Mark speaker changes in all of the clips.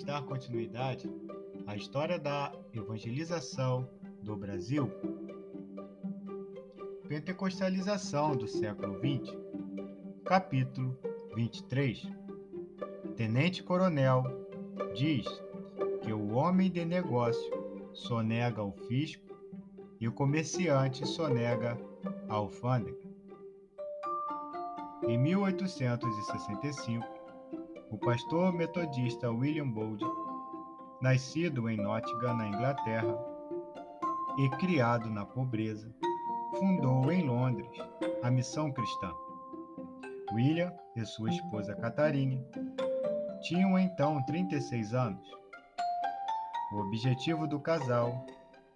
Speaker 1: vamos dar continuidade à história da evangelização do Brasil. Pentecostalização do século XX, capítulo 23. Tenente Coronel diz que o homem de negócio sonega ao fisco e o comerciante sonega a alfândega. Em 1865, o pastor metodista William Bode, nascido em Nottingham, na Inglaterra, e criado na pobreza, fundou em Londres a Missão Cristã. William e sua esposa Catarine tinham então 36 anos. O objetivo do casal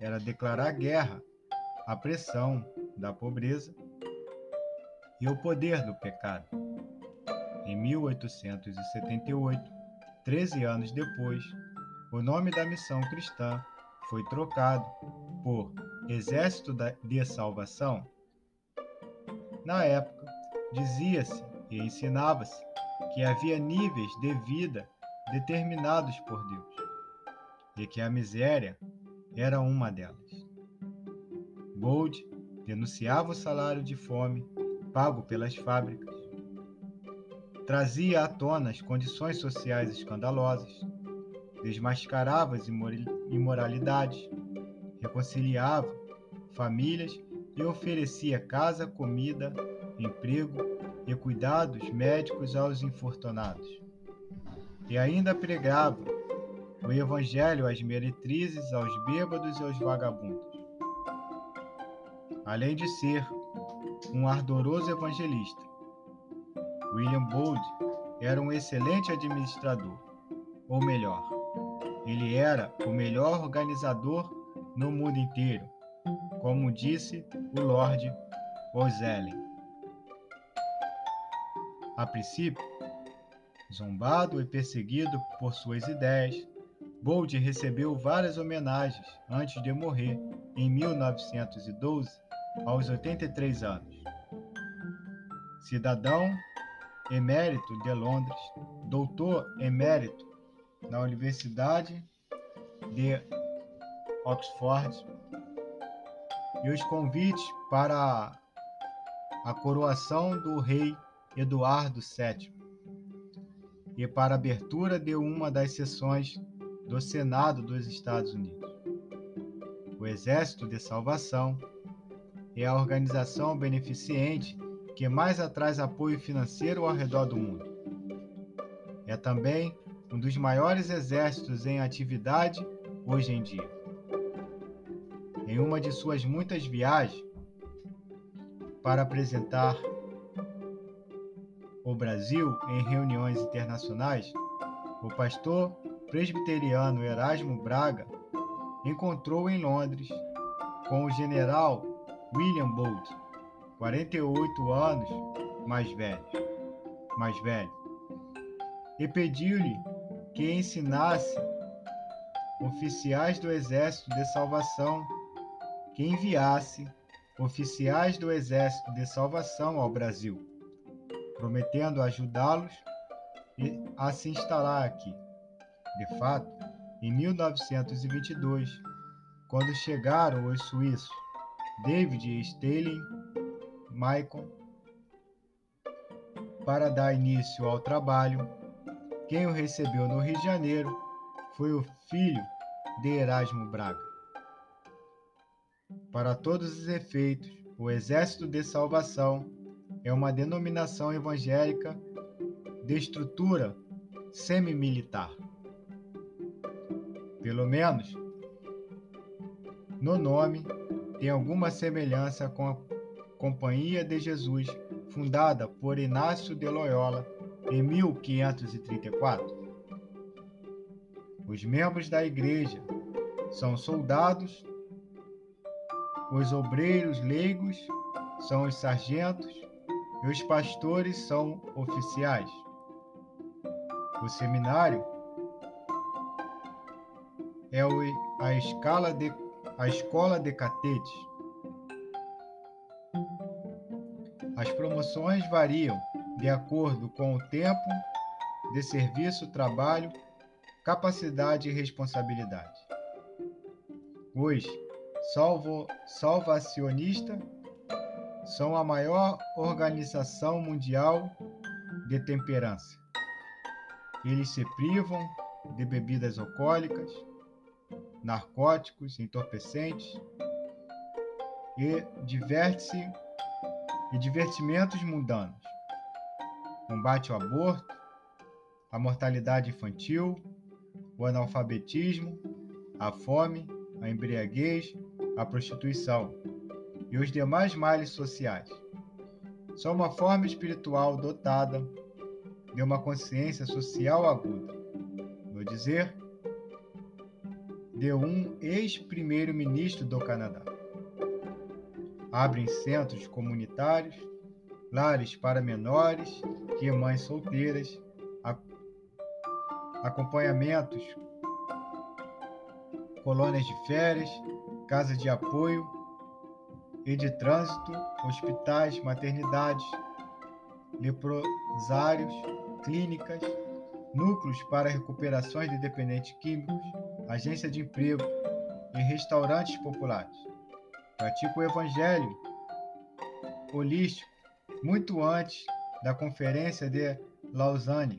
Speaker 1: era declarar guerra à pressão da pobreza e o poder do pecado. Em 1878, 13 anos depois, o nome da missão cristã foi trocado por Exército de Salvação. Na época, dizia-se e ensinava-se que havia níveis de vida determinados por Deus e que a miséria era uma delas. Bold denunciava o salário de fome pago pelas fábricas, trazia à tona as condições sociais escandalosas, desmascarava as imoralidades, reconciliava famílias e oferecia casa, comida, emprego e cuidados médicos aos infortunados. E ainda pregava o evangelho às meretrizes, aos bêbados e aos vagabundos. Além de ser um ardoroso evangelista, William Bold era um excelente administrador, ou melhor, ele era o melhor organizador no mundo inteiro, como disse o Lord Ozellen. A princípio, zombado e perseguido por suas ideias, Bold recebeu várias homenagens antes de morrer em 1912, aos 83 anos. Cidadão emérito de Londres, doutor emérito na Universidade de Oxford, e os convites para a coroação do rei Eduardo VII e para a abertura de uma das sessões do Senado dos Estados Unidos. O Exército de Salvação é a organização beneficente que mais atrai apoio financeiro ao redor do mundo. É também um dos maiores exércitos em atividade hoje em dia. Em uma de suas muitas viagens para apresentar o Brasil em reuniões internacionais, o pastor presbiteriano Erasmo Braga encontrou em Londres com o general William Bolt, 48 anos mais velho, mais velho, e pediu-lhe que ensinasse oficiais do Exército de Salvação, que enviasse oficiais do Exército de Salvação ao Brasil, prometendo ajudá-los a se instalar aqui. De fato, em 1922, quando chegaram os suíços David Stalin Maicon para dar início ao trabalho. Quem o recebeu no Rio de Janeiro foi o filho de Erasmo Braga. Para todos os efeitos, o Exército de Salvação é uma denominação evangélica de estrutura semi-militar. Pelo menos no nome, tem alguma semelhança com a Companhia de Jesus, fundada por Inácio de Loyola em 1534. Os membros da igreja são soldados, os obreiros leigos são os sargentos e os pastores são oficiais. O seminário é a, escala de, a escola de catetes As promoções variam de acordo com o tempo de serviço, trabalho capacidade e responsabilidade. Os salvo, salvacionistas são a maior organização mundial de temperança. Eles se privam de bebidas alcoólicas, narcóticos, entorpecentes e diverte-se e divertimentos mundanos. Combate ao aborto, a mortalidade infantil, o analfabetismo, a fome, a embriaguez, a prostituição e os demais males sociais. São uma forma espiritual dotada de uma consciência social aguda. No dizer de um ex-primeiro-ministro do Canadá. Abrem centros comunitários, lares para menores e mães solteiras, acompanhamentos, colônias de férias, casas de apoio e de trânsito, hospitais, maternidades, leprosários, clínicas, núcleos para recuperações de dependentes químicos, agência de emprego e restaurantes populares. Pratica o evangelho holístico muito antes da Conferência de Lausanne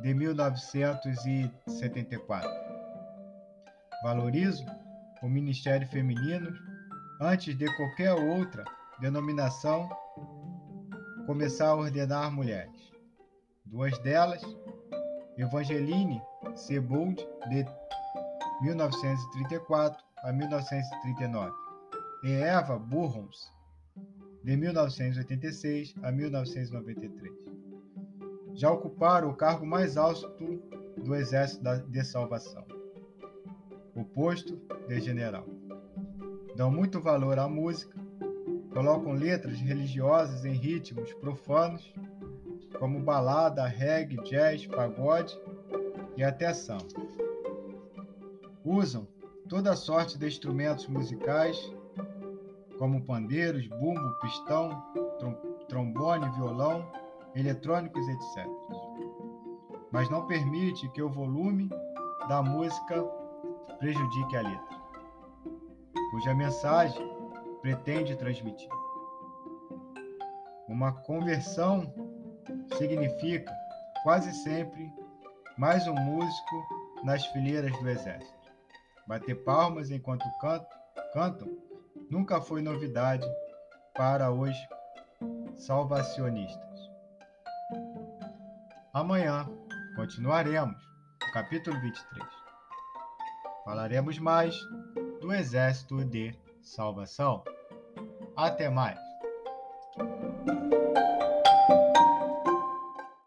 Speaker 1: de 1974. Valorizo o Ministério Feminino antes de qualquer outra denominação começar a ordenar mulheres. Duas delas, Evangeline Sebold, de 1934 a 1939, e Eva Burrons, de 1986 a 1993. Já ocuparam o cargo mais alto do Exército de Salvação, o posto de general. Dão muito valor à música, colocam letras religiosas em ritmos profanos, como balada, reggae, jazz, pagode e até samba. Usam toda sorte de instrumentos musicais, como pandeiros, bumbo, pistão, trombone, violão, eletrônicos, etc. Mas não permite que o volume da música prejudique a letra, cuja mensagem pretende transmitir. Uma conversão significa, quase sempre, mais um músico nas fileiras do exército. Bater palmas enquanto canto, cantam nunca foi novidade para os salvacionistas. Amanhã continuaremos o capítulo 23. Falaremos mais do exército de salvação. Até mais!